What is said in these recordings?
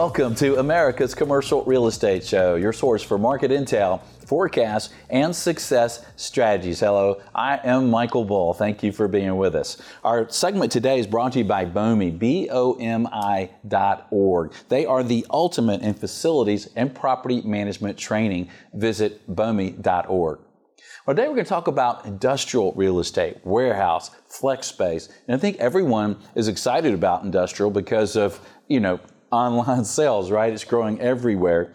Welcome to America's Commercial Real Estate Show, your source for market intel, forecasts, and success strategies. Hello, I am Michael Bull. Thank you for being with us. Our segment today is brought to you by BOMI, B-O-M-I dot org. They are the ultimate in facilities and property management training. Visit BOMI.org. Well, today we're going to talk about industrial real estate, warehouse, flex space. And I think everyone is excited about industrial because of, you know, online sales, right? It's growing everywhere.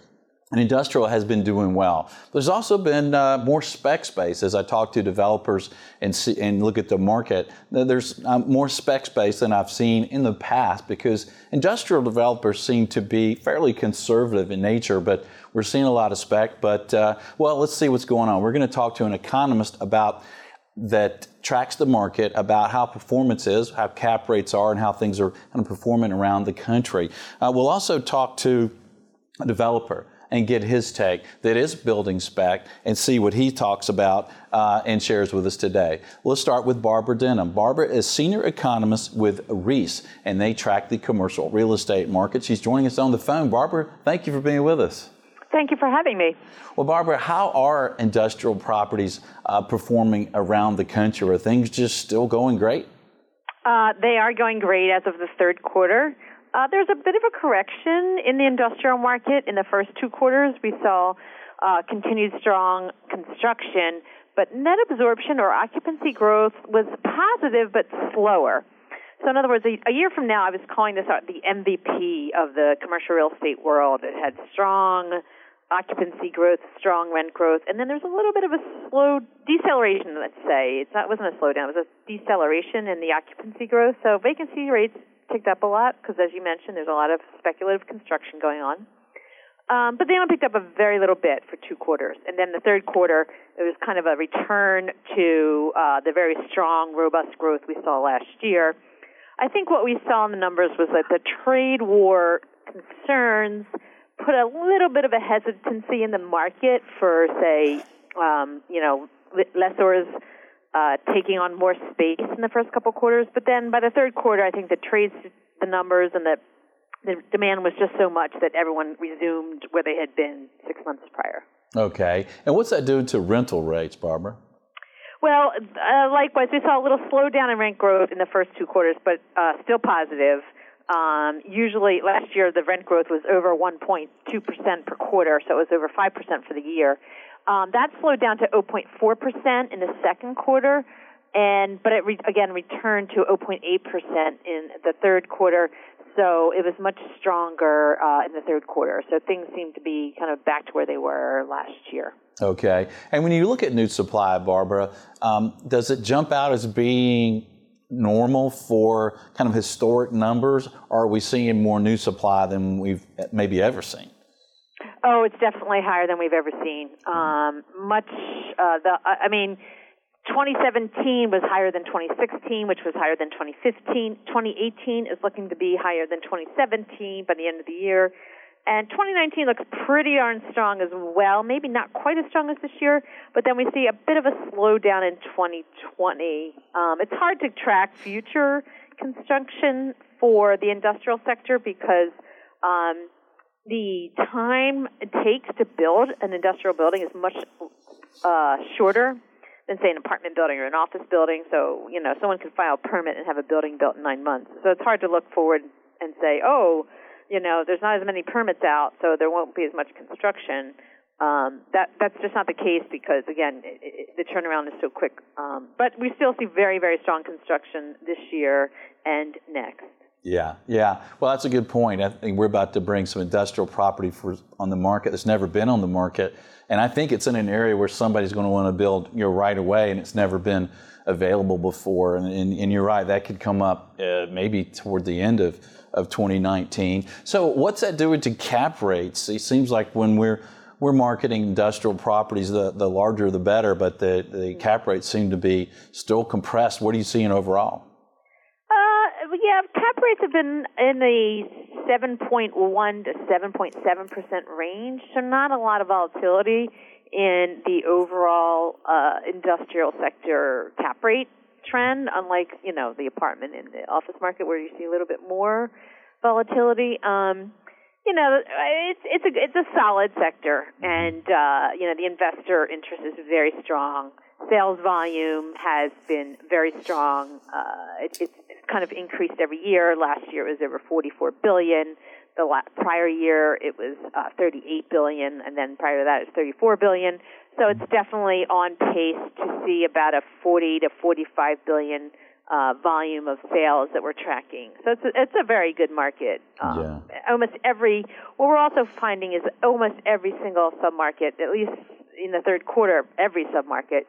And industrial has been doing well. There's also been uh, more spec space as I talk to developers and see, and look at the market. There's um, more spec space than I've seen in the past because industrial developers seem to be fairly conservative in nature, but we're seeing a lot of spec. But uh, well, let's see what's going on. We're going to talk to an economist about that tracks the market about how performance is, how cap rates are, and how things are kind of performing around the country. Uh, we'll also talk to a developer and get his take that is building spec and see what he talks about uh, and shares with us today. Let's start with Barbara Denham. Barbara is senior economist with Reis, and they track the commercial real estate market. She's joining us on the phone. Barbara, thank you for being with us. Thank you for having me. Well, Barbara, how are industrial properties uh, performing around the country? Are things just still going great? Uh, they are going great as of the third quarter. Uh, there's a bit of a correction in the industrial market. In the first two quarters, we saw uh, continued strong construction, but net absorption or occupancy growth was positive but slower. So, in other words, a, a year from now, I was calling this the MVP of the commercial real estate world. It had strong occupancy growth, strong rent growth, and then there's a little bit of a slow deceleration, let's say. It's not, it wasn't a slowdown, it was a deceleration in the occupancy growth. So vacancy rates ticked up a lot because, as you mentioned, there's a lot of speculative construction going on. Um, but they only picked up a very little bit for two quarters. And then the third quarter, it was kind of a return to uh, the very strong, robust growth we saw last year. I think what we saw in the numbers was that the trade war concerns – put a little bit of a hesitancy in the market for, say, um, you know, lessors uh, taking on more space in the first couple quarters. But then by the third quarter, I think the trades, the numbers, and the the demand was just so much that everyone resumed where they had been six months prior. Okay. And what's that doing to rental rates, Barbara? Well, uh, likewise, we saw a little slowdown in rent growth in the first two quarters, but uh, still positive. Um, usually, last year the rent growth was over 1.2 percent per quarter, so it was over 5 percent for the year. Um, that slowed down to 0.4 percent in the second quarter, and but it re- again returned to 0.8 percent in the third quarter. So it was much stronger uh, in the third quarter. So things seem to be kind of back to where they were last year. Okay. And when you look at new supply, Barbara, um, does it jump out as being normal for kind of historic numbers, or are we seeing more new supply than we've maybe ever seen? Oh, it's definitely higher than we've ever seen. Um, much, uh, the, I mean, 2017 was higher than 2016, which was higher than 2015. 2018 is looking to be higher than 2017 by the end of the year. And 2019 looks pretty darn strong as well. Maybe not quite as strong as this year, but then we see a bit of a slowdown in 2020. Um, it's hard to track future construction for the industrial sector because um, the time it takes to build an industrial building is much uh, shorter than say an apartment building or an office building. So you know, someone can file a permit and have a building built in nine months. So it's hard to look forward and say, oh you know, there's not as many permits out, so there won't be as much construction. Um, that that's just not the case because again, it, it, the turnaround is so quick. Um, but we still see very very strong construction this year and next. Yeah, yeah. Well, that's a good point. I think we're about to bring some industrial property for on the market that's never been on the market, and I think it's in an area where somebody's going to want to build, you know, right away, and it's never been available before. And, and, and you're right, that could come up uh, maybe toward the end of of 2019. So what's that doing to cap rates? It seems like when we're we're marketing industrial properties, the, the larger the better, but the, the cap rates seem to be still compressed. What are you seeing overall? Uh, yeah, cap rates have been in the 7.1 to 7.7 percent range, so not a lot of volatility in the overall uh, industrial sector cap rate trend, unlike you know the apartment and the office market where you see a little bit more volatility. Um, you know, it's it's a it's a solid sector, and uh, you know the investor interest is very strong. Sales volume has been very strong. Uh, it, it's kind of increased every year. Last year it was over 44 billion. The la- prior year it was uh, 38 billion, and then prior to that it was 34 billion. So it's definitely on pace to see about a 40 to 45 billion uh, volume of sales that we're tracking. So it's a, it's a very good market. Um, yeah. Almost every what we're also finding is almost every single submarket, at least in the third quarter, every submarket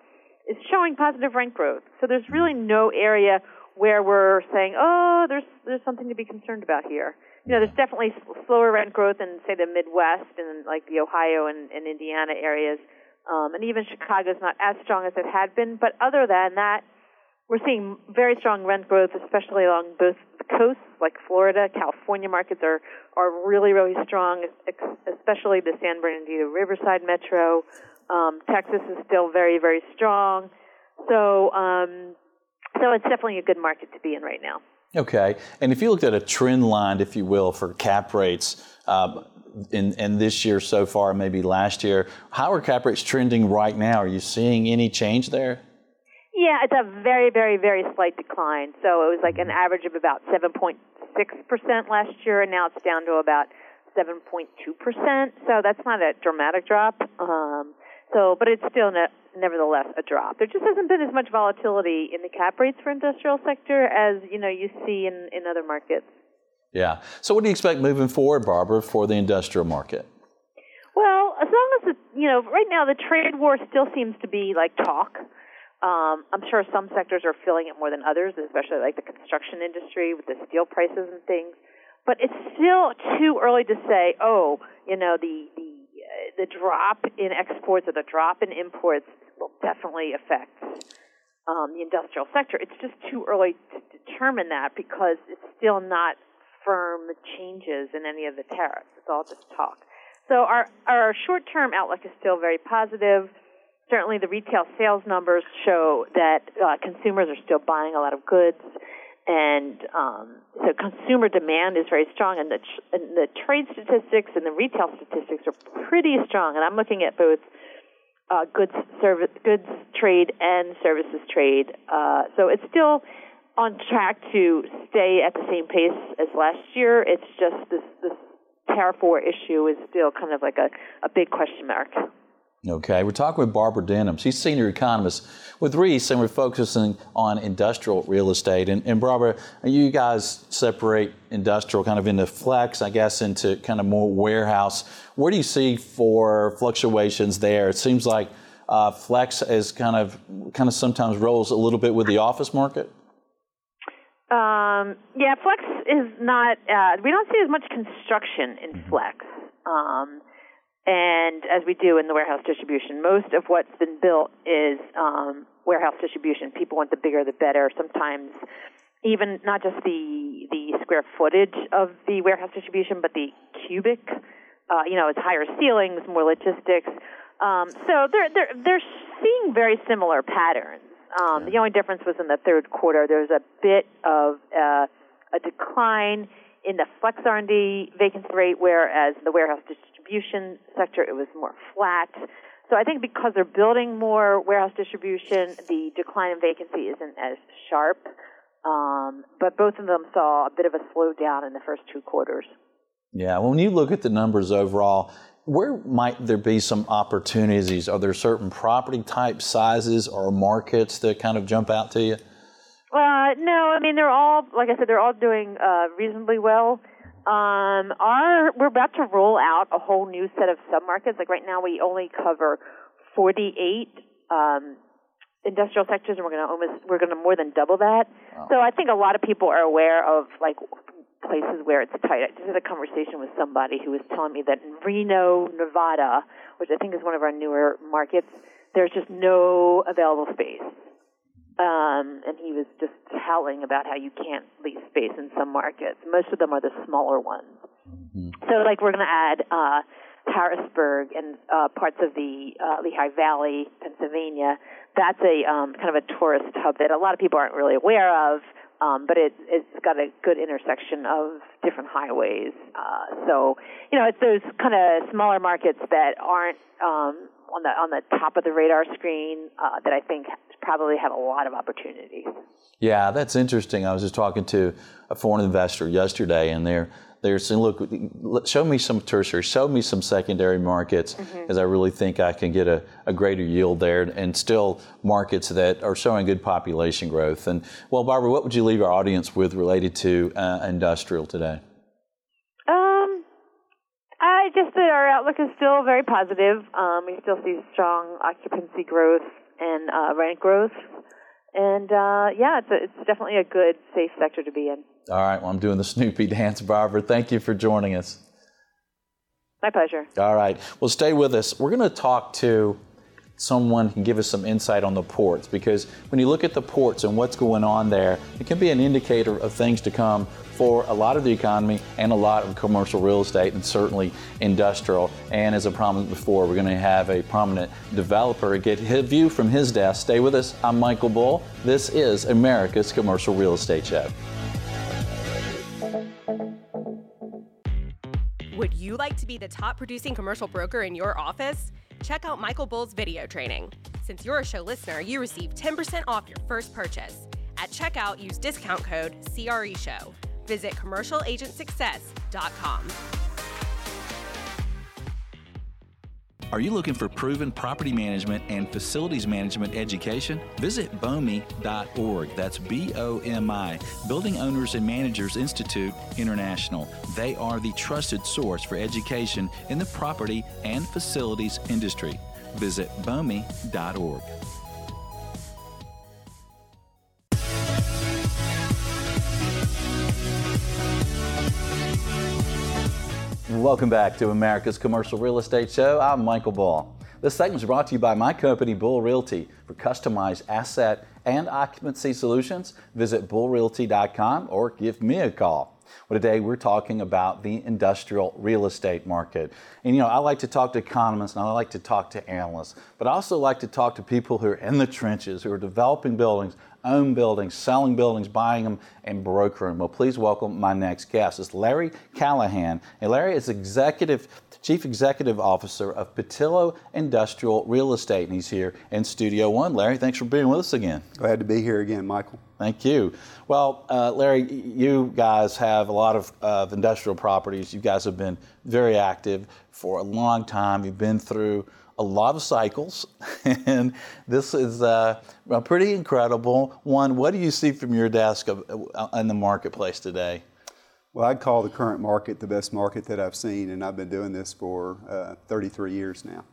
is showing positive rent growth. So there's really no area where we're saying, oh, there's there's something to be concerned about here. You know, there's definitely slower rent growth in say the Midwest and like the Ohio and, and Indiana areas, um, and even Chicago's not as strong as it had been. But other than that, we're seeing very strong rent growth, especially along both the coasts, like Florida, California markets are are really really strong, especially the San Bernardino Riverside Metro. Um, Texas is still very very strong. So um, so it's definitely a good market to be in right now. Okay. And if you looked at a trend line, if you will, for cap rates um, in, in this year so far, maybe last year, how are cap rates trending right now? Are you seeing any change there? Yeah, it's a very, very, very slight decline. So it was like an average of about 7.6% last year, and now it's down to about 7.2%. So that's not a dramatic drop. Um, so, but it's still ne- nevertheless a drop. There just hasn't been as much volatility in the cap rates for industrial sector as you know you see in, in other markets. Yeah. So, what do you expect moving forward, Barbara, for the industrial market? Well, as long as the, you know, right now the trade war still seems to be like talk. Um, I'm sure some sectors are feeling it more than others, especially like the construction industry with the steel prices and things. But it's still too early to say, oh, you know, the the the drop in exports or the drop in imports definitely affects um, the industrial sector. It's just too early to determine that because it's still not firm changes in any of the tariffs. It's all just talk. So our our short term outlook is still very positive. Certainly, the retail sales numbers show that uh, consumers are still buying a lot of goods and um, so consumer demand is very strong, and the, tr- and the trade statistics and the retail statistics are pretty strong. And I'm looking at both uh, goods, service, goods trade and services trade. Uh, so it's still on track to stay at the same pace as last year. It's just this this tariff war issue is still kind of like a, a big question mark. Okay, we're talking with Barbara Denham. She's senior economist with Reis, and we're focusing on industrial real estate. And, and Barbara, you guys separate industrial kind of into flex, I guess, into kind of more warehouse. Where do you see for fluctuations there? It seems like uh, flex is kind of kind of sometimes rolls a little bit with the office market. Um, yeah, flex is not. Uh, we don't see as much construction in flex. Um, and as we do in the warehouse distribution, most of what's been built is um, warehouse distribution. People want the bigger the better. Sometimes even not just the the square footage of the warehouse distribution, but the cubic. Uh, you know, it's higher ceilings, more logistics. Um, so they're they're they're seeing very similar patterns. Um, the only difference was in the third quarter. There was a bit of uh, a decline in the flex R&D vacancy rate, whereas the warehouse distribution sector it was more flat. So I think because they're building more warehouse distribution, the decline in vacancy isn't as sharp. Um, but both of them saw a bit of a slowdown in the first two quarters. Yeah, when you look at the numbers overall, where might there be some opportunities? Are there certain property type sizes or markets that kind of jump out to you? Uh, no, I mean they're all, like I said, they're all doing uh, reasonably well. Um, our we're about to roll out a whole new set of submarkets. Like right now, we only cover 48 um, industrial sectors, and we're going to almost we're going to more than double that. Wow. So I think a lot of people are aware of like places where it's tight. I just had a conversation with somebody who was telling me that in Reno, Nevada, which I think is one of our newer markets, there's just no available space. Um, and he was just telling about how you can't lease space in some markets. Most of them are the smaller ones. Mm-hmm. So, like, we're going to add uh, Harrisburg and uh, parts of the uh, Lehigh Valley, Pennsylvania. That's a um, kind of a tourist hub that a lot of people aren't really aware of. um, but it, it's got a good intersection of different highways. Uh, so, you know, it's those kind of smaller markets that aren't um, on the on the top of the radar screen uh, that I think probably have a lot of opportunities. Yeah, that's interesting. I was just talking to a foreign investor yesterday, and they're they're saying, look, show me some tertiary, show me some secondary markets, because mm-hmm. I really think I can get a, a, greater yield there, and still markets that are showing good population growth. And well, Barbara, what would you leave our audience with related to uh, industrial today? Um, I just that our outlook is still very positive. Um, we still see strong occupancy growth and uh, rent growth, and uh, yeah, it's a, it's definitely a good, safe sector to be in. All right, well, I'm doing the Snoopy dance, Barbara. Thank you for joining us. My pleasure. All right, well, stay with us. We're going to talk to someone who can give us some insight on the ports because when you look at the ports and what's going on there, it can be an indicator of things to come for a lot of the economy and a lot of commercial real estate and certainly industrial. And as I promised before, we're going to have a prominent developer get a view from his desk. Stay with us. I'm Michael Bull. This is America's Commercial Real Estate Show. Would you like to be the top producing commercial broker in your office? Check out Michael Bull's video training. Since you're a show listener, you receive 10% off your first purchase. At checkout, use discount code CREShow. Visit commercialagentsuccess.com. Are you looking for proven property management and facilities management education? Visit BOMI.org. That's B O M I, Building Owners and Managers Institute International. They are the trusted source for education in the property and facilities industry. Visit BOMI.org. Welcome back to America's Commercial Real Estate Show. I'm Michael Bull. This segment is brought to you by my company, Bull Realty. For customized asset and occupancy solutions, visit bullrealty.com or give me a call. Well, today we're talking about the industrial real estate market. And you know, I like to talk to economists and I like to talk to analysts, but I also like to talk to people who are in the trenches, who are developing buildings, own buildings, selling buildings, buying them, and brokering. Well, please welcome my next guest. It's Larry Callahan. And Larry is executive Chief Executive Officer of Pattillo Industrial Real Estate, and he's here in Studio One. Larry, thanks for being with us again. Glad to be here again, Michael. Thank you. Well, uh, Larry, you guys have a lot of, uh, industrial properties. You guys have been very active for a long time. You've been through a lot of cycles, and this is uh, a pretty incredible one. What do you see from your desk of, uh, in the marketplace today? Well, I'd call the current market the best market that I've seen, and I've been doing this for uh, 33 years now.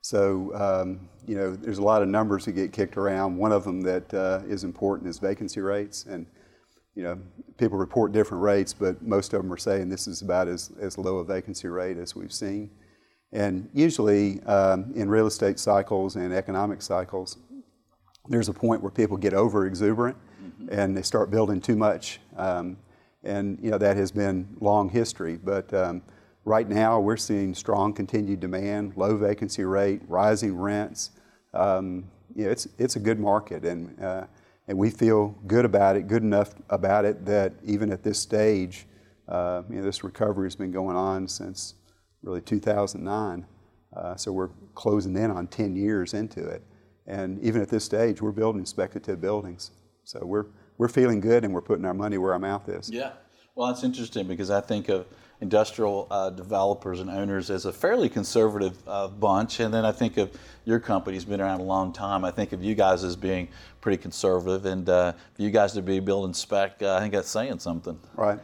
So, um, you know, there's a lot of numbers that get kicked around. One of them that uh, is important is vacancy rates. And, you know, people report different rates, but most of them are saying this is about as, as low a vacancy rate as we've seen. And usually um, in real estate cycles and economic cycles, there's a point where people get over exuberant mm-hmm. and they start building too much. Um, and you know that has been long history. But um, right now we're seeing strong continued demand, low vacancy rate, rising rents. Um, you know, it's it's a good market, and uh, and we feel good about it, good enough about it that even at this stage, uh, you know, this recovery has been going on since really 2009. Uh, so we're closing in on 10 years into it. And even at this stage, we're building speculative buildings. So we're, we're feeling good and we're putting our money where our mouth is. Yeah. Well, that's interesting because I think of industrial uh, developers and owners as a fairly conservative uh, bunch. And then I think of your company's been around a long time. I think of you guys as being pretty conservative. And uh, for you guys to be building spec, uh, I think that's saying something. Right.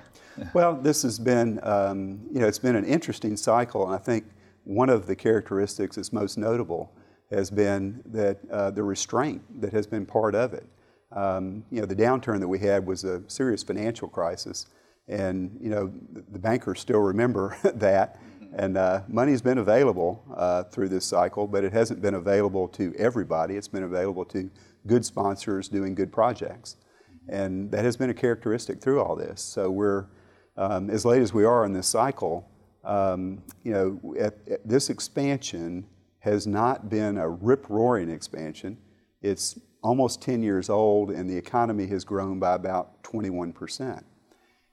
Well, this has been, um, you know, it's been an interesting cycle, and I think one of the characteristics that's most notable has been that uh, the restraint that has been part of it. Um, you know, the downturn that we had was a serious financial crisis, and you know, the bankers still remember that. And uh, money's been available uh, through this cycle, but it hasn't been available to everybody. It's been available to good sponsors doing good projects. And that has been a characteristic through all this. So we're um, as late as we are in this cycle, um, you know, at, at this expansion has not been a rip roaring expansion. It's almost 10 years old, and the economy has grown by about 21%.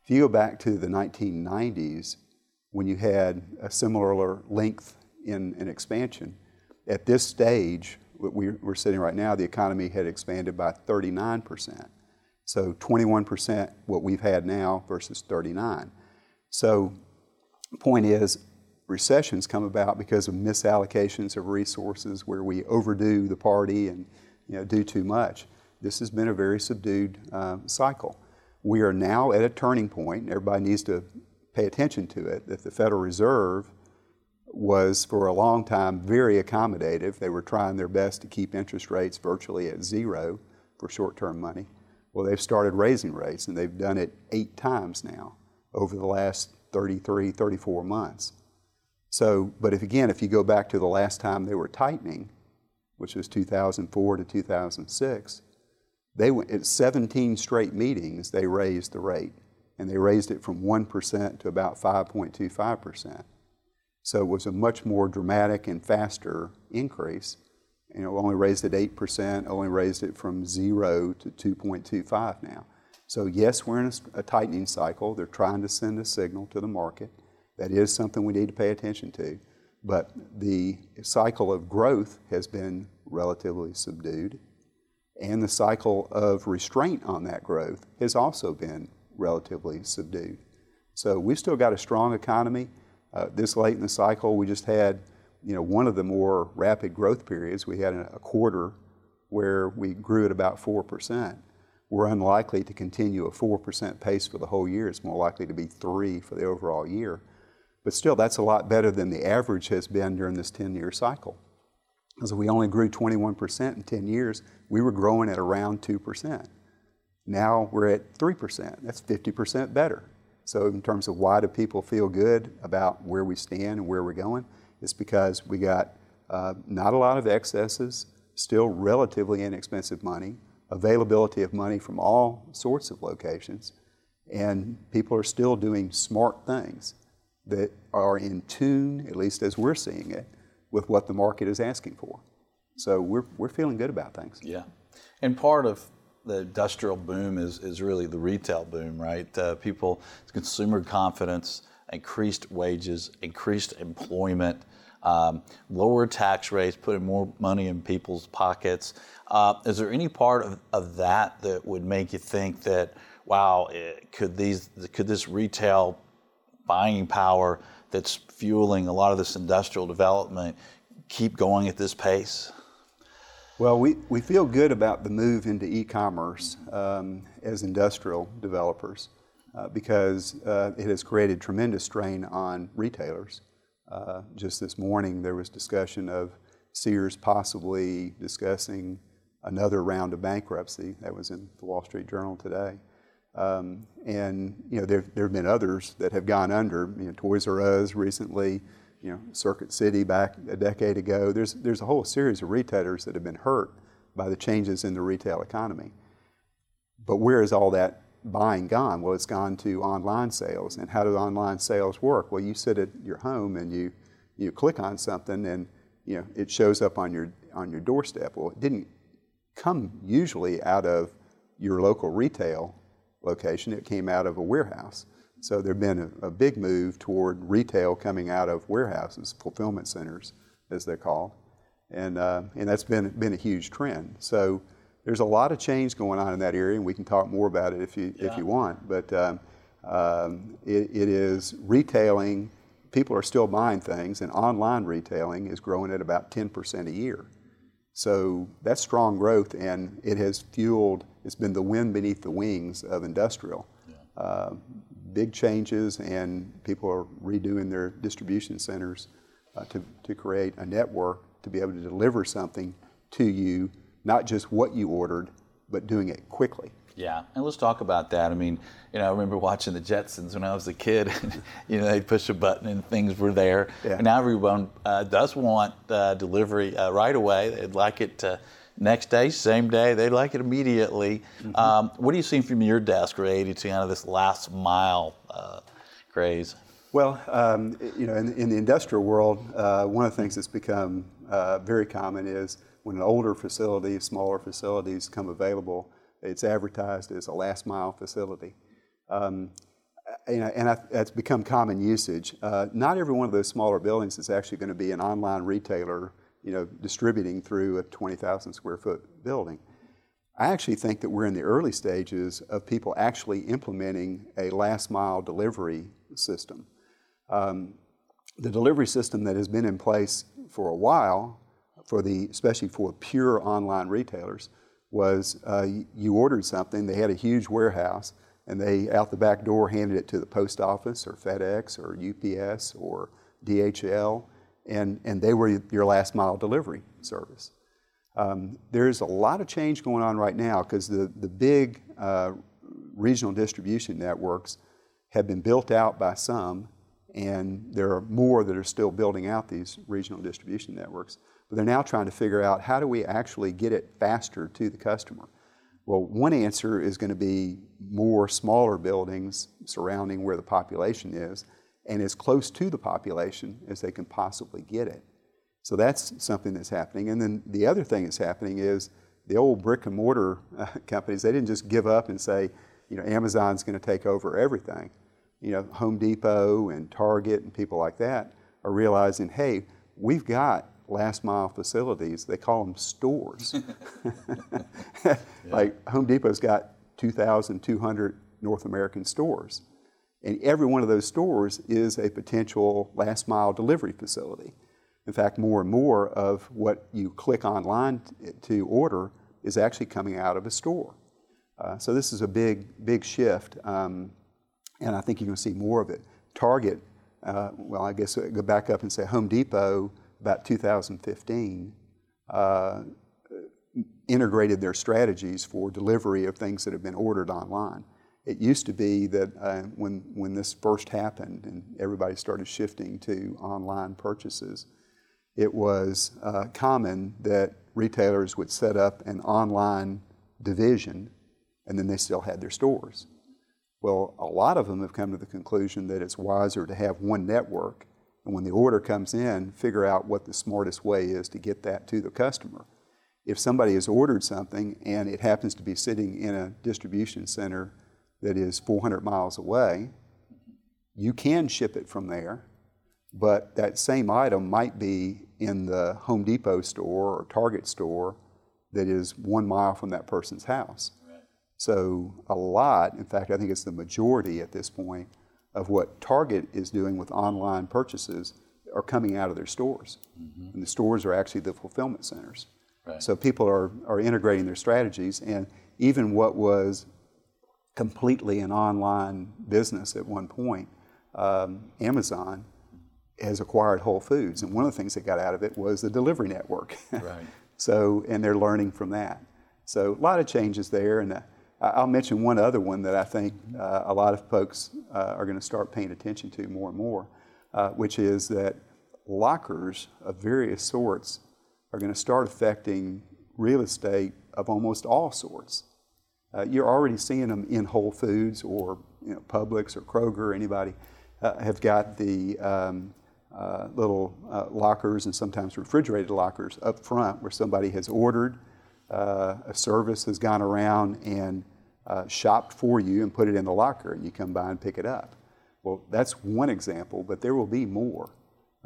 If you go back to the 1990s, when you had a similar length in an expansion, at this stage, we're sitting right now, the economy had expanded by 39%. So 21% what we've had now versus 39. So point is, recessions come about because of misallocations of resources where we overdo the party and you know, do too much. This has been a very subdued uh, cycle. We are now at a turning point. Everybody needs to pay attention to it. That the Federal Reserve was for a long time very accommodative. They were trying their best to keep interest rates virtually at zero for short term money. Well, they've started raising rates and they've done it eight times now over the last 33, 34 months. So, but if again, if you go back to the last time they were tightening, which was 2004 to 2006, they went at 17 straight meetings, they raised the rate. And they raised it from 1% to about 5.25%. So it was a much more dramatic and faster increase. You know, only raised it 8%, only raised it from zero to 2.25 now. So, yes, we're in a, a, tightening cycle. They're trying to send a signal to the market. That is something we need to pay attention to. But the cycle of growth has been relatively subdued, and the cycle of restraint on that growth has also been relatively subdued. So, we've still got a strong economy. Uh, this late in the cycle, we just had, you know, one of the more rapid growth periods. We had a quarter where we grew at about 4%. We're unlikely to continue a 4% pace for the whole year. It's more likely to be 3 for the overall year. But still, that's a lot better than the average has been during this 10-year cycle. Because we only grew 21% in 10 years, we were growing at around 2%. Now we're at 3%. That's 50% better. So, in terms of why do people feel good about where we stand and where we're going, it's because we got uh, not a lot of excesses, still relatively inexpensive money, availability of money from all sorts of locations, and people are still doing smart things that are in tune, at least as we're seeing it, with what the market is asking for. So we're, we're feeling good about things. Yeah. And part of the industrial boom is, is really the retail boom, right? Uh, people, consumer confidence, increased wages, increased employment, um, lower tax rates, putting more money in people's pockets. Uh, is there any part of, of that that would make you think that, wow, it, eh, could these could this retail buying power that's fueling a lot of this industrial development keep going at this pace? Well, we, we feel good about the move into e commerce um, as industrial developers uh, because uh, it has created tremendous strain on retailers. Uh, just this morning, there was discussion of Sears possibly discussing another round of bankruptcy. That was in the Wall Street Journal today. Um, and you know, there, there have been others that have gone under. You know, Toys R Us recently you know, Circuit City back a decade ago. There's, there's a whole series of retailers that have been hurt by the changes in the retail economy. But where is all that buying gone? Well, it's gone to online sales. And how do online sales work? Well, you sit at your home and you, you click on something and you know, it shows up on your, on your doorstep. Well, it didn't come usually out of your local retail location, it came out of a warehouse. So there's been a, a, big move toward retail coming out of warehouses, fulfillment centers, as they're called, and uh, and that's been been a huge trend. So there's a lot of change going on in that area, and we can talk more about it if you yeah. if you want. But um, um, it, it is retailing. People are still buying things, and online retailing is growing at about 10% a year. So that's strong growth, and it has fueled. It's been the wind beneath the wings of industrial. Yeah. Uh, big changes, and people are redoing their distribution centers uh, to, to create a network to be able to deliver something to you, not just what you ordered, but doing it quickly. Yeah, and let's talk about that. I mean, you know, I remember watching the Jetsons when I was a kid. you know, they'd push a button and things were there. Yeah. And now everyone uh, does want uh, delivery uh, right away. They'd like it to next day, same day. They like it immediately. Mm-hmm. Um, what are you seeing from your desk related to kind of this last mile uh, craze? Well, um, you know, in, in, the industrial world, uh, one of the things that's become uh, very common is when an older facility, smaller facilities come available, it's advertised as a last mile facility. Um, and, and I, that's become common usage. Uh, not every one of those smaller buildings is actually going to be an online retailer, you know, distributing through a 20,000 square foot building. I actually think that we're in the early stages of people actually implementing a last mile delivery system. Um, the delivery system that has been in place for a while, for the especially for pure online retailers, was uh, you ordered something, they had a huge warehouse, and they out the back door handed it to the post office or FedEx or UPS or DHL, and, and they were your last mile delivery service. Um, there's a lot of change going on right now because the, the big uh, regional distribution networks have been built out by some, and there are more that are still building out these regional distribution networks. But they're now trying to figure out how do we actually get it faster to the customer. Well, one answer is going to be more smaller buildings surrounding where the population is and as close to the population as they can possibly get it. So that's something that's happening. And then the other thing that's happening is the old brick and mortar uh, companies, they didn't just give up and say, you know, Amazon's going to take over everything. You know, Home Depot and Target and people like that are realizing, hey, we've got last mile facilities. They call them stores. yeah. Like Home Depot's got 2,200 North American stores. And every one of those stores is a potential last mile delivery facility. In fact, more and more of what you click online to order is actually coming out of a store. Uh, so this is a big, big shift, um, and I think you're going to see more of it. Target, uh, well, I guess go back up and say Home Depot about 2015, uh, integrated their strategies for delivery of things that have been ordered online. It used to be that uh, when, when this first happened and everybody started shifting to online purchases, it was uh, common that retailers would set up an online division and then they still had their stores. Well, a lot of them have come to the conclusion that it's wiser to have one network and when the order comes in, figure out what the smartest way is to get that to the customer. If somebody has ordered something and it happens to be sitting in a distribution center that is 400 miles away, you can ship it from there, but that same item might be in the Home Depot store or Target store that is one mile from that person's house. Right. So, a lot, in fact, I think it's the majority at this point, of what Target is doing with online purchases are coming out of their stores. Mm-hmm. And the stores are actually the fulfillment centers. Right. So people are, are integrating their strategies, and even what was completely an online business at one point, um, Amazon has acquired Whole Foods, and one of the things that got out of it was the delivery network. right. So, and they're learning from that. So, a lot of changes there, and uh, I'll mention one other one that I think uh, a lot of folks uh, are going to start paying attention to more and more, uh, which is that lockers of various sorts are going to start affecting real estate of almost all sorts. Uh, you're already seeing them in Whole Foods or you know, Publix or Kroger, anybody uh, have got the um, uh, little lockers and sometimes refrigerated lockers up front where somebody has ordered uh, a service has gone around and uh, shopped for you and put it in the locker, and you come by and pick it up. Well, that's one example, but there will be more.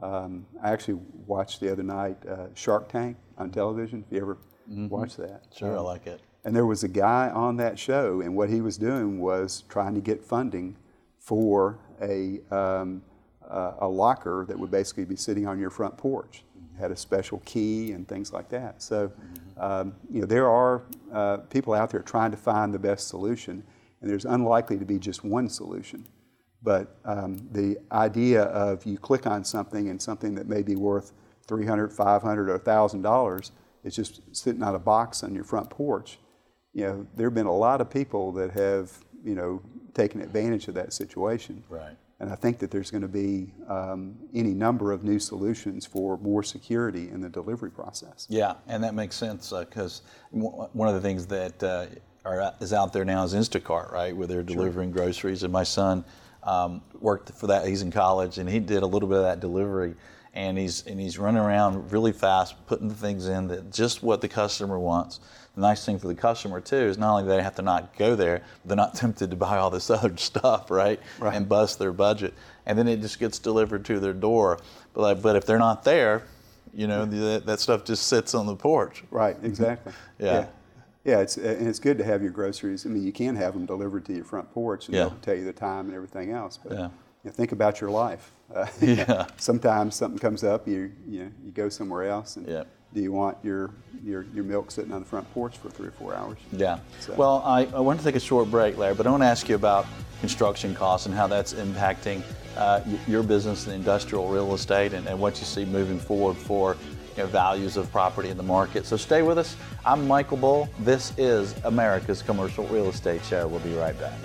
Um, I actually watched the other night uh, Shark Tank on television. If you ever mm-hmm. watched that, sure, um, I like it. And there was a guy on that show, and what he was doing was trying to get funding for a um, uh, a locker that would basically be sitting on your front porch had a special key and things like that. So, um, you know, there are uh, people out there trying to find the best solution, and there's unlikely to be just one solution. But um, the idea of you click on something and something that may be worth 300, 500, or $1,000 is just sitting on a box on your front porch. You know, there have been a lot of people that have, you know, taken advantage of that situation. Right. And I think that there's going to be um, any number of new solutions for more security in the delivery process. Yeah, and that makes sense because uh, one of the things that uh, are, is out there now is Instacart, right, where they're delivering sure. groceries. And my son um, worked for that. He's in college, and he did a little bit of that delivery. And he's and he's running around really fast, putting the things in that just what the customer wants. The nice thing for the customer too is not only do they have to not go there, they're not tempted to buy all this other stuff, right? Right. And bust their budget, and then it just gets delivered to their door. But like, but if they're not there, you know, that, that stuff just sits on the porch. Right, exactly. Yeah. yeah. Yeah, it's and it's good to have your groceries. I mean, you can have them delivered to your front porch, and Yeah. they'll tell you the time and everything else. But Yeah. you know, think about your life. Uh, Yeah. Sometimes something comes up, you you know, you go somewhere else, and Yeah. do you want your, your your milk sitting on the front porch for three or four hours? Yeah. So- Well, I, I want to take a short break, Larry, but I want to ask you about construction costs and how that's impacting uh, your business in industrial real estate and, and what you see moving forward for you know, values of property in the market. So stay with us. I'm Michael Bull. This is America's Commercial Real Estate Show. We'll be right back.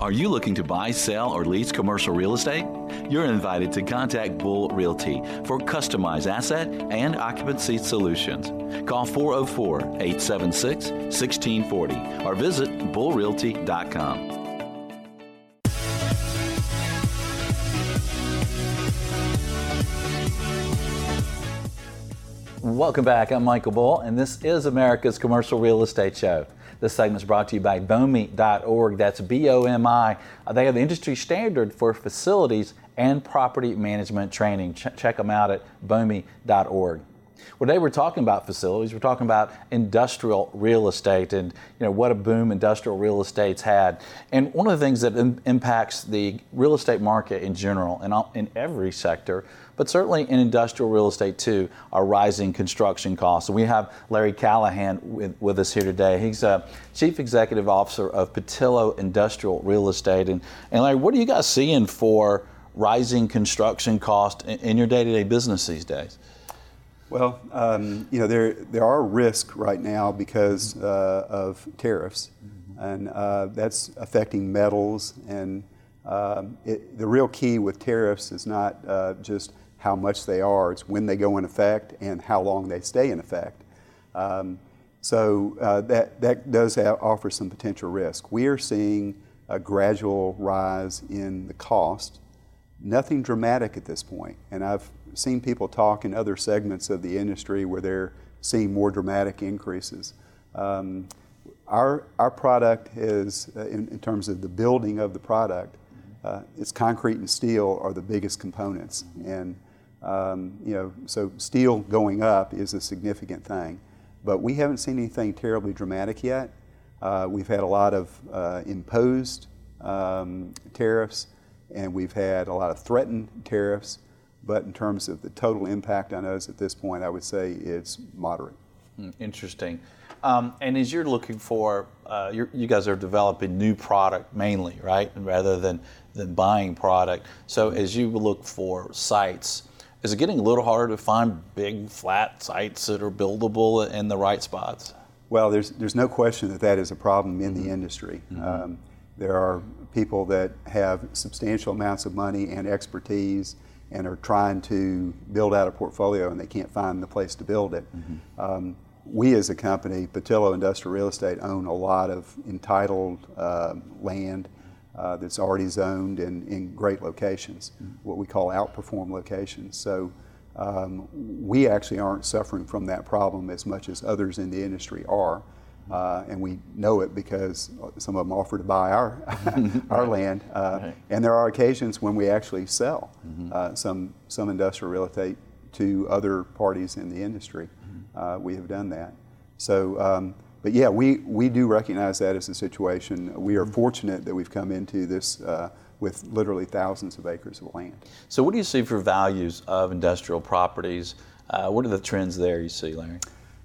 Are you looking to buy, sell, or lease commercial real estate? You're invited to contact Bull Realty for customized asset and occupancy solutions. Call 404 876 1640 or visit bullrealty.com. Welcome back. I'm Michael Bull, and this is America's Commercial Real Estate Show. This segment is brought to you by BOMI.org. That's B O M I. They have the industry standard for facilities and property management training. Ch- check them out at BOMI.org. Today we're talking about facilities. We're talking about industrial real estate and you know what a boom industrial real estate's had. And one of the things that im- impacts the real estate market in general and in every sector, but certainly in industrial real estate too, are rising construction costs. And we have Larry Callahan with, with us here today. He's a chief executive officer of Pattillo Industrial Real Estate. And, and Larry, what are you guys seeing for rising construction costs in, in your day-to-day business these days? Well, um, you know, there, there are risks right now because uh, of tariffs, and uh, that's affecting metals. And um, it, the real key with tariffs is not uh, just how much they are, it's when they go in effect and how long they stay in effect. Um, so uh, that, that does ha- offer some potential risk. We are seeing a gradual rise in the cost nothing dramatic at this point. And I've seen people talk in other segments of the industry where they're seeing more dramatic increases. Um, our, our product is, uh, in, in terms of the building of the product, uh, it's concrete and steel are the biggest components. And, um, you know, so steel going up is a significant thing. But we haven't seen anything terribly dramatic yet. Uh, we've had a lot of uh, imposed um, tariffs and we've had a lot of threatened tariffs. But in terms of the total impact on us at this point, I would say it's moderate. Hmm, Interesting. Um, and as you're looking for, uh, you're, you guys are developing new product mainly, right? Rather than, than buying product. So as you look for sites, is it getting a little harder to find big flat sites that are buildable in the right spots? Well, there's, there's no question that that is a problem in the industry. Um, there are people that have substantial amounts of money and expertise and are trying to build out a portfolio and they can't find the place to build it. Um, we as a company, Pattillo Industrial Real Estate, own a lot of entitled uh, land uh, that's already zoned and in great locations, what we call outperform locations. So um, we actually aren't suffering from that problem as much as others in the industry are. Uh, and we know it because some of them offer to buy our, our land. Uh, Right. And there are occasions when we actually sell uh, some, some industrial real estate to other parties in the industry. Uh, we have done that. So, um, but yeah, we, we do recognize that as a situation. We are fortunate that we've come into this uh, with literally thousands of acres of land. So what do you see for values of industrial properties? Uh, what are the trends there you see, Larry?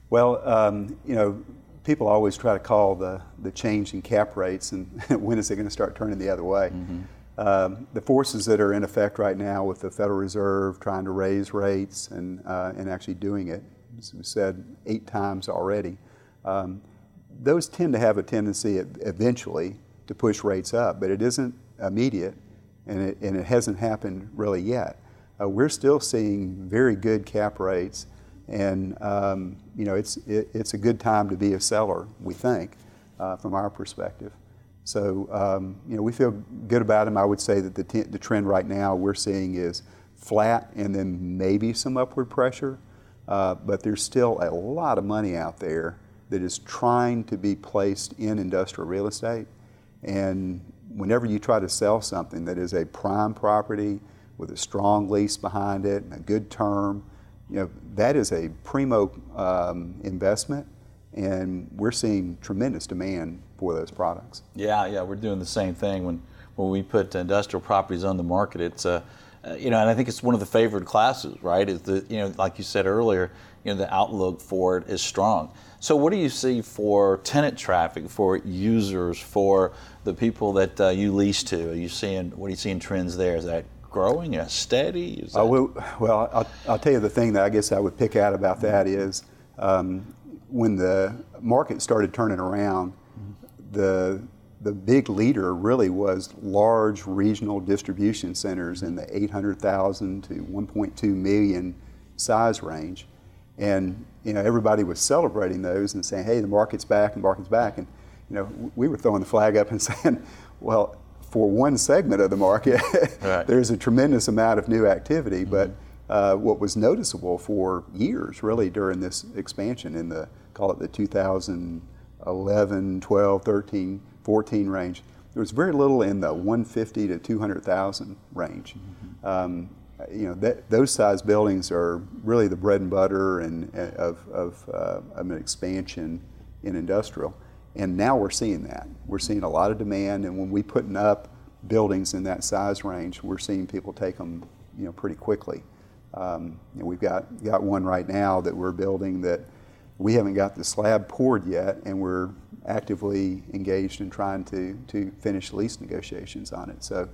Well, um, you know, people always try to call the, the change in cap rates and when is it going to start turning the other way. Um, the forces that are in effect right now with the Federal Reserve trying to raise rates and, uh, and actually doing it, as we said eight times already, um, those tend to have a tendency eventually to push rates up, but it isn't immediate and it, and it hasn't happened really yet. Uh, we're still seeing very good cap rates, and um, you know it's it, it's a good time to be a seller. We think, uh, from our perspective. So, um, you know, we feel good about them. I would say that the, t- the trend right now we're seeing is flat and then maybe some upward pressure. Uh, but there's still a lot of money out there that is trying to be placed in industrial real estate. And whenever you try to sell something that is a prime property with a strong lease behind it and a good term, you know, that is a primo um, investment, and we're seeing tremendous demand for those products. Yeah, yeah, we're doing the same thing when when we put industrial properties on the market. It's a uh, you know, and I think it's one of the favored classes, right? Is the you know, like you said earlier, you know, the outlook for it is strong. So, what do you see for tenant traffic, for users, for the people that uh, you lease to? Are you seeing what are you seeing trends there? Is that growing? Is steady? Is that... will, well, I'll, I'll, tell you the thing that I guess I would pick out about that is um, when the market started turning around, the the big leader really was large regional distribution centers in the 800,000 to 1.2 million size range. And you know, everybody was celebrating those and saying, hey, the market's back, the market's back. And you know, we were throwing the flag up and saying, well, for one segment of the market, right. there's a tremendous amount of new activity. Mm-hmm. But uh, what was noticeable for years, really, during this expansion in the, call it the 2011, 12, 13, 14 range, there was very little in the 150 to 200,000 range. Mm-hmm. Um, you know, that, those size buildings are really the bread and butter and, uh, of, of, uh, of an expansion in industrial. And now we're seeing that. We're seeing a lot of demand, and when we're putting up buildings in that size range, we're seeing people take them, you know, pretty quickly. Um, know, we've got got one right now that we're building that we haven't got the slab poured yet, and we're actively engaged in trying to to finish lease negotiations on it. So.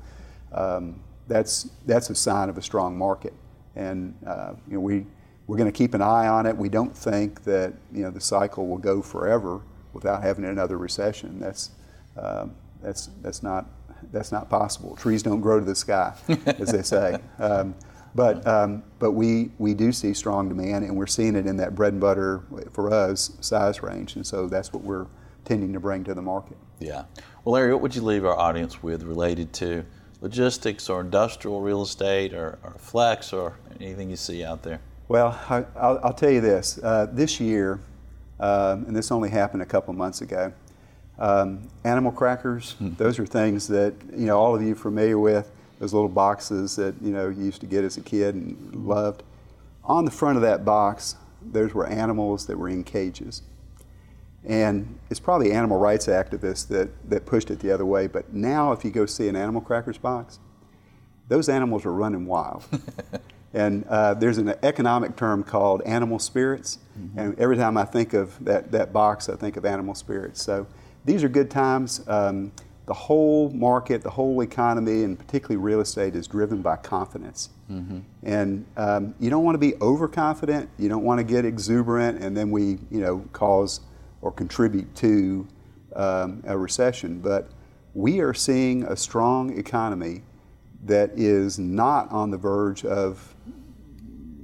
Um, that's that's a sign of a strong market. And uh, you know, we we're going to keep an eye on it. We don't think that you know the cycle will go forever without having another recession. That's um, that's that's not that's not possible. Trees don't grow to the sky, as they say. Um, but um, but we we do see strong demand, and we're seeing it in that bread and butter for us size range, and so that's what we're tending to bring to the market. Yeah. Well, Larry, what would you leave our audience with related to logistics or industrial real estate or, or flex or anything you see out there? Well, I, will tell you this. Uh, this year, uh, and this only happened a couple months ago, um, animal crackers, hmm. those are things that, you know, all of you are familiar with, those little boxes that, you know, you used to get as a kid and loved. On the front of that box, those were animals that were in cages. And it's probably animal rights activists that, that pushed it the other way. But now, if you go see an animal crackers box, those animals are running wild. and uh, there's an economic term called animal spirits. Mm-hmm. And every time I think of that, that box, I think of animal spirits. So these are good times. Um, the whole market, the whole economy, and particularly real estate, is driven by confidence. Mm-hmm. And um, you don't want to be overconfident. You don't want to get exuberant, and then we, you know, cause or contribute to um, a recession. But we are seeing a strong economy that is not on the verge of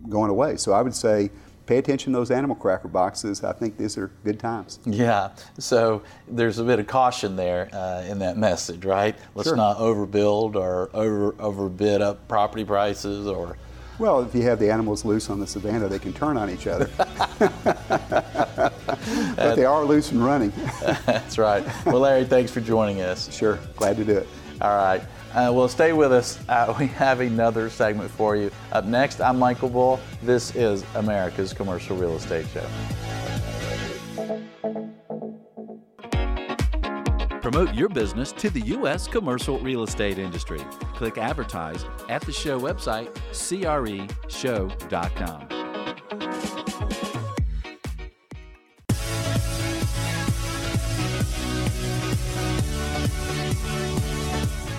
going away. So I would say pay attention to those animal cracker boxes. I think these are good times. Yeah. So there's a bit of caution there uh, in that message, right? Let's sure. not overbuild or over overbid up property prices or. Well, if you have the animals loose on the savannah, they can turn on each other. but they are loose and running. That's right. Well, Larry, thanks for joining us. Sure, glad to do it. All right. Uh, well, stay with us. Uh, we have another segment for you. Up next, I'm Michael Bull. This is America's Commercial Real Estate Show. Promote your business to the U.S. commercial real estate industry. Click advertise at the show website, creshow.com.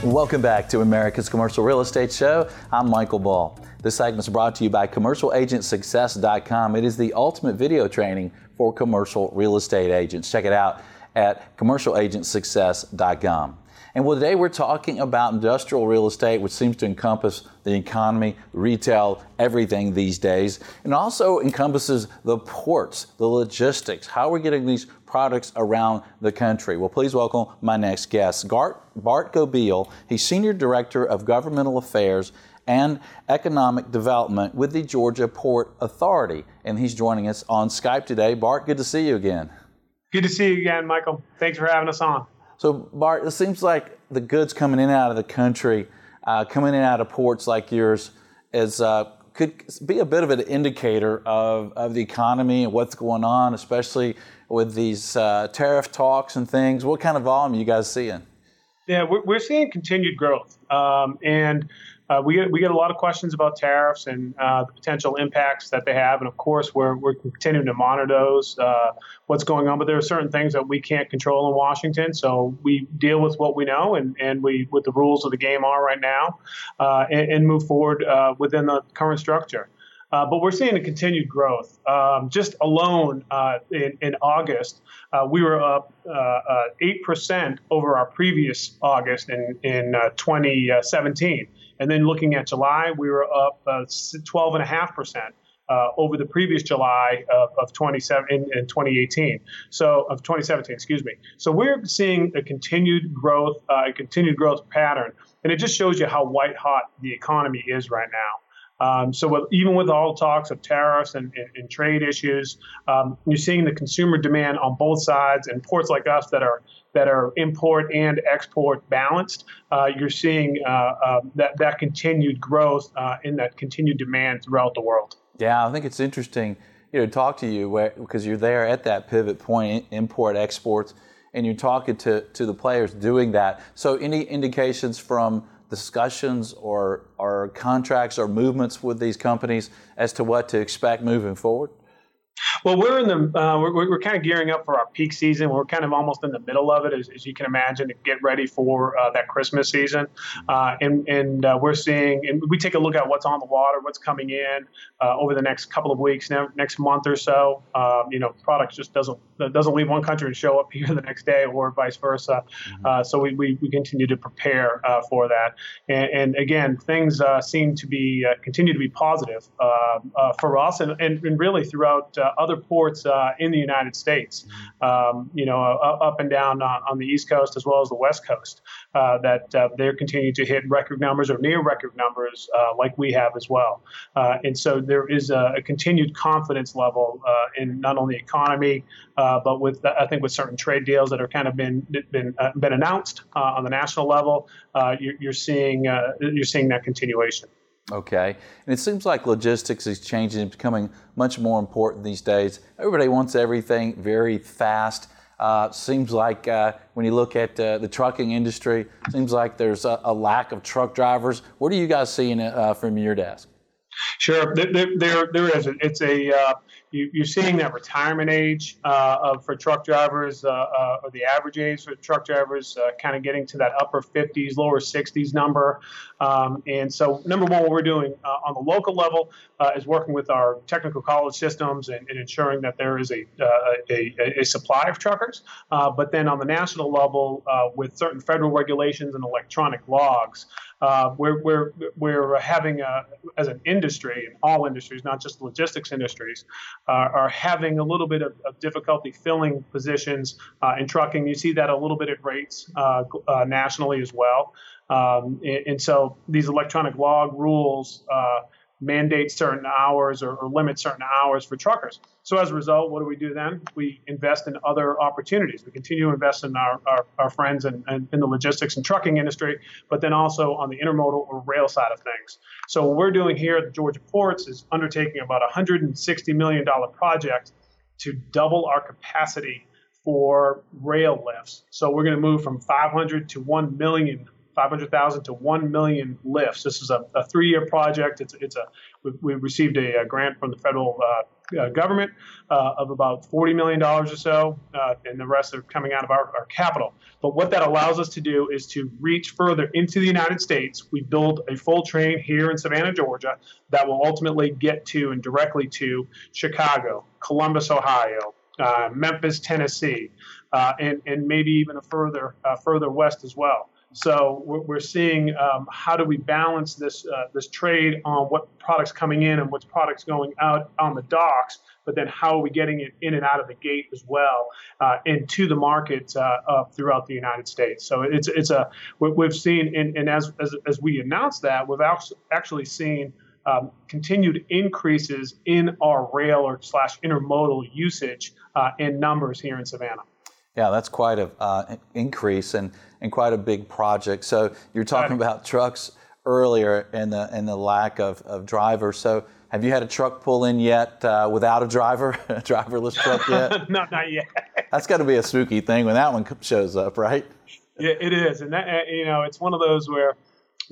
Welcome back to America's Commercial Real Estate Show. I'm Michael Bull. This segment is brought to you by CommercialAgentSuccess.com. It is the ultimate video training for commercial real estate agents. Check it out at CommercialAgentSuccess.com. And well, today we're talking about industrial real estate, which seems to encompass the economy, retail, everything these days, and also encompasses the ports, the logistics, how we're getting these products around the country. Well, please welcome my next guest, Bart, Bart Gobeil. He's Senior Director of Governmental Affairs and Economic Development with the Georgia Port Authority. And he's joining us on Skype today. Bart, good to see you again. Good to see you again, Michael. Thanks for having us on. So, Bart, it seems like the goods coming in and out of the country, uh, coming in and out of ports like yours, is uh, could be a bit of an indicator of, of the economy and what's going on, especially with these uh, tariff talks and things. What kind of volume are you guys seeing? Yeah, we're, we're seeing continued growth. Um, and uh, we get we get a lot of questions about tariffs and uh, the potential impacts that they have, and of course we're we're continuing to monitor those uh, what's going on. But there are certain things that we can't control in Washington, so we deal with what we know and and we what the rules of the game are right now, uh, and, and, move forward uh, within the current structure. Uh, but we're seeing a continued growth. Um, just alone uh, in, in, August, uh, we were up 8% over our previous August in, in 2017. And then looking at July, we were up uh, 12.5%. Uh, over the previous July of, of 27 in, in, 2018, so of 2017, excuse me. So we're seeing a continued growth, uh, a continued growth pattern, and it just shows you how white hot the economy is right now. Um, so with, even with all talks of tariffs and, and, and trade issues, um, you're seeing the consumer demand on both sides, and ports like us that are that are import and export balanced, uh, you're seeing uh, uh, that, that continued growth uh, in that continued demand throughout the world. Yeah, I think it's interesting you know, to talk to you because you're there at that pivot point, import, exports, and you're talking to, to the players doing that. So, any indications from discussions or, or contracts or movements with these companies as to what to expect moving forward? Well, we're in the uh, we're, we're kind of gearing up for our peak season. We're kind of almost in the middle of it, as, as you can imagine, to get ready for uh, that Christmas season. Uh, and and uh, we're seeing, and we take a look at what's on the water, what's coming in uh, over the next couple of weeks, now, next month or so. Um, you know, product just doesn't doesn't leave one country and show up here the next day, or vice versa. Mm-hmm. Uh, so we, we, we continue to prepare for that. And, and, again, things seem to be continue to be positive for us, and, and, and really throughout uh, Uh, other ports uh, in the United States, um, you know, uh, uh, up and down on, on, the East Coast as well as the West Coast, uh, that they're continuing to hit record numbers or near record numbers like we have as well. and so there is a, a continued confidence level in not only economy, but with I think with certain trade deals that are kind of been been been announced on the national level, you're, you're, seeing you're seeing that continuation. Okay. And it seems like logistics is changing and becoming much more important these days. Everybody wants everything very fast. Uh, seems like uh, when you look at uh, the trucking industry, seems like there's a, a, lack of truck drivers. What are you guys seeing uh, from your desk? Sure, there, there, there is. It's a uh, you, are seeing that retirement age uh, of, for truck drivers, uh, uh, or the average age for truck drivers, uh, kind of getting to that upper 50s, lower 60s number. Um, and so, number one, what we're doing uh, on the local level uh, is working with our technical college systems and, and ensuring that there is a, a, a, supply of truckers. but then on the national level, with certain federal regulations and electronic logs, we're, we're, we're having, a, as an industry, in all industries, not just logistics industries, are having a little bit of, of difficulty filling positions uh, in trucking. You see that a little bit at rates uh, uh, nationally as well. Um, and, and, so these electronic log rules mandate certain hours or, or, limit certain hours for truckers. So as a result, what do we do then? We invest in other opportunities. We continue to invest in our, our, our friends in, in, in, the logistics and trucking industry, but then also on the intermodal or rail side of things. So what we're doing here at the Georgia ports is undertaking about a $160 million project to double our capacity for rail lifts. So we're going to move from 500 to 1 million 500,000 to 1 million lifts. This is a, a three-year project. It's, it's a we, we received a, a, grant from the federal uh, uh, government uh, of about 40 million dollars or so, uh, and the rest are coming out of our, our, capital. But what that allows us to do is to reach further into the United States. We build a full train here in Savannah, Georgia, that will ultimately get to and directly to Chicago, Columbus, Ohio, uh, Memphis, Tennessee, uh, and and maybe even a further further west as well. So we're, seeing um, how do we balance this uh, this trade on what products coming in and what's products going out on the docks, but then how are we getting it in and out of the gate as well uh, to the market uh, throughout the United States. So it's it's a we've seen and, and as, as as we announced that we've actually seen. Um, continued increases in our rail or slash intermodal usage uh, in numbers here in Savannah. Yeah, that's quite an uh, increase and, and quite a big project. So you're talking about trucks earlier and the and the lack of, of drivers. So have you had a truck pull in yet uh, without a driver, a driverless truck yet? no, not yet. That's got to be a spooky thing when that one shows up, right? Yeah, it is, and that you know, it's one of those where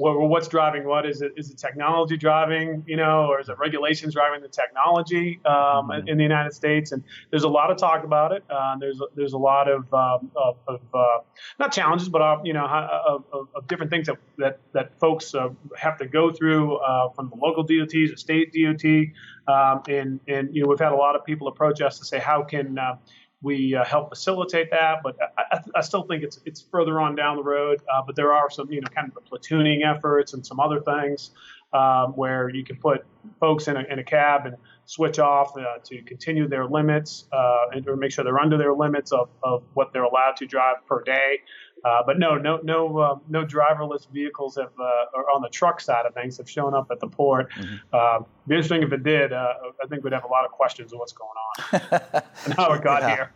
well, what's driving what? Is it is it technology driving, you know, or is it regulations driving the technology um, mm-hmm. in the United States? And there's a lot of talk about it. Uh, there's there's a lot of um, of, of uh, not challenges, but uh, you know, of, of, of, different things that that, that folks uh, have to go through uh, from the local DOTs, the state DOT, um, and and you know, we've had a lot of people approach us to say, how can uh, we uh, help facilitate that, but I, I, still think it's it's further on down the road. Uh, but there are some, you know, kind of the platooning efforts and some other things um, where you can put folks in a, in a cab and switch off uh, to continue their limits uh, and or make sure they're under their limits of, of what they're allowed to drive per day. Uh, but no, no, no, uh, no driverless vehicles have, uh, or on the truck side of things, have shown up at the port. Mm-hmm. Uh, be interesting if it did. Uh, I think we'd have a lot of questions of what's going on and how it got yeah. here.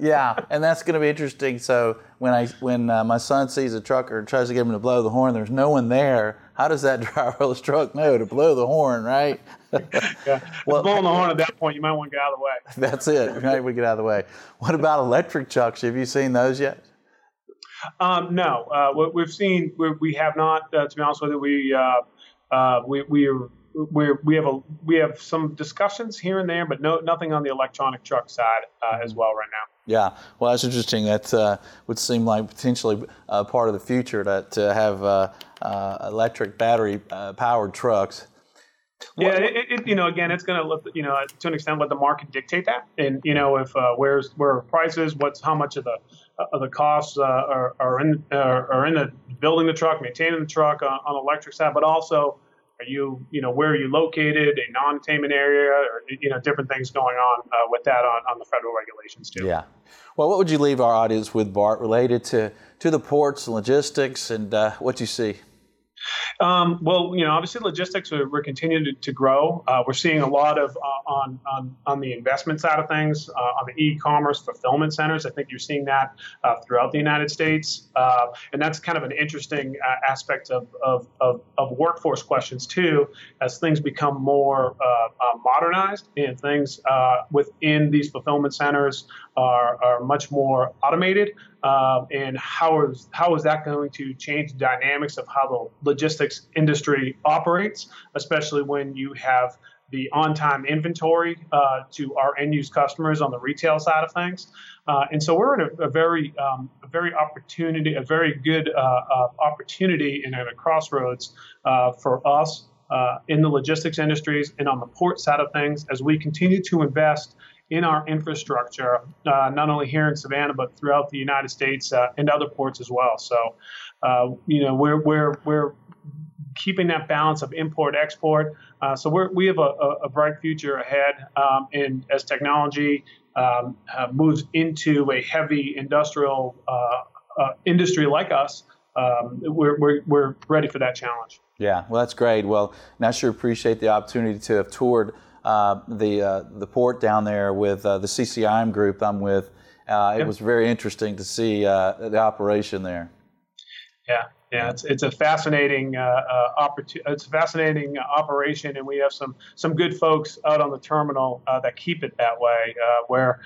yeah, and that's going to be interesting. So when I when uh, my son sees a trucker and tries to get him to blow the horn, there's no one there. How does that driverless truck know to blow the horn, right? yeah. Well, blowing the horn at that point, you might want to get out of the way. That's it. You might want to get out of the way. What about electric trucks? Have you seen those yet? Um, no, uh, what we've seen, we, we have not. Uh, to be honest with you, we uh, uh we we are, we we have a we have some discussions here and there, but no nothing on the electronic truck side uh, as well right now. Yeah, well, that's interesting. That uh, would seem like potentially part of the future to, to have electric battery powered trucks. Yeah, it, it, you know, again, it's going to look, you know, to an extent, let the market dictate that, and you know, if uh, where's where prices, what's how much of the of the costs uh, are, are in are, are in the building the truck, maintaining the truck on, on electric side, but also are you, you know, where are you located, a non-attainment area, or you know, different things going on uh, with that on, on the federal regulations too. Yeah. Well, what would you leave our audience with, Bart, related to to the ports, and logistics, and uh, what you see? Um, well, you know, obviously logistics are, we're continuing to, to grow. Uh, we're seeing a lot of uh, on, on on the investment side of things uh, on the e-commerce fulfillment centers. I think you're seeing that uh, throughout the United States, uh, and that's kind of an interesting uh, aspect of, of, of, of, workforce questions too, as things become more modernized and things within these fulfillment centers are, are much more automated. Um, and how is how is that going to change the dynamics of how the logistics industry operates, especially when you have the on-time inventory uh, to our end-use customers on the retail side of things. Uh, and so we're in a, a very, um, a very opportunity, a very good uh, uh opportunity and at a crossroads uh, for us uh, in the logistics industries and on the port side of things as we continue to invest in our infrastructure, uh, not only here in Savannah, but throughout the United States uh, and other ports as well. So, uh, you know, we're, we're, we're keeping that balance of import export. Uh, so we're, we have a, a, bright future ahead. Um, and as technology um, uh, moves into a heavy industrial industry like us, um, we're, we're, we're ready for that challenge. Yeah, well, that's great. Well, I sure appreciate the opportunity to have toured the uh, the port down there with uh, the CCIM group I'm with. Uh, it was very interesting to see uh, the operation there. Yeah, yeah, it's it's a fascinating opportunity. It's a fascinating operation, and we have some some good folks out on the terminal that keep it that way. where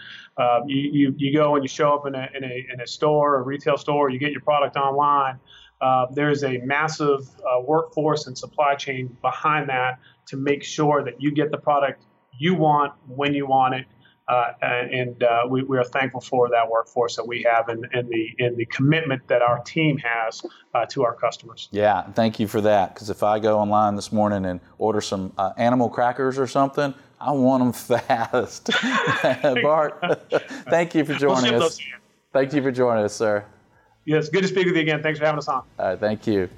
you, you you go and you show up in a in a in a store, a retail store, you get your product online. Uh, there's a massive uh, workforce and supply chain behind that to make sure that you get the product you want when you want it uh, and uh, we, we, are thankful for that workforce that we have and, and the and the commitment that our team has uh, to our customers. Yeah, thank you for that. Because if I go online this morning and order some uh, animal crackers or something, I want them fast. Bart, thank you for joining us. Thank you for joining us, sir. Yes, good to speak with you again. Thanks for having us on. All right, thank you.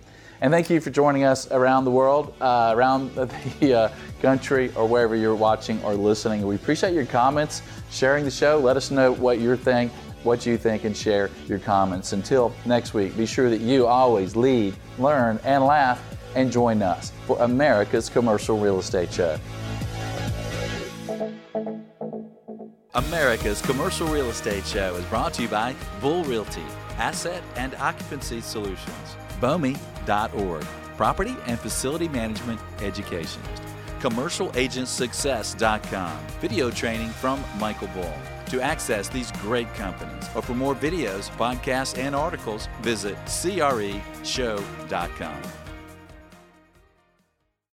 And thank you for joining us around the world, uh, around the uh, country, or wherever you're watching or listening. We appreciate your comments, sharing the show. Let us know what you think, what you think, and share your comments. Until next week, be sure that you always lead, learn, and laugh, and join us for America's Commercial Real Estate Show. America's Commercial Real Estate Show is brought to you by Bull Realty, Asset and Occupancy Solutions. BOMI.org, Property and Facility Management Education. CommercialAgentSuccess.com, video training from Michael Bull. To access these great companies or for more videos, podcasts, and articles, visit CREShow.com.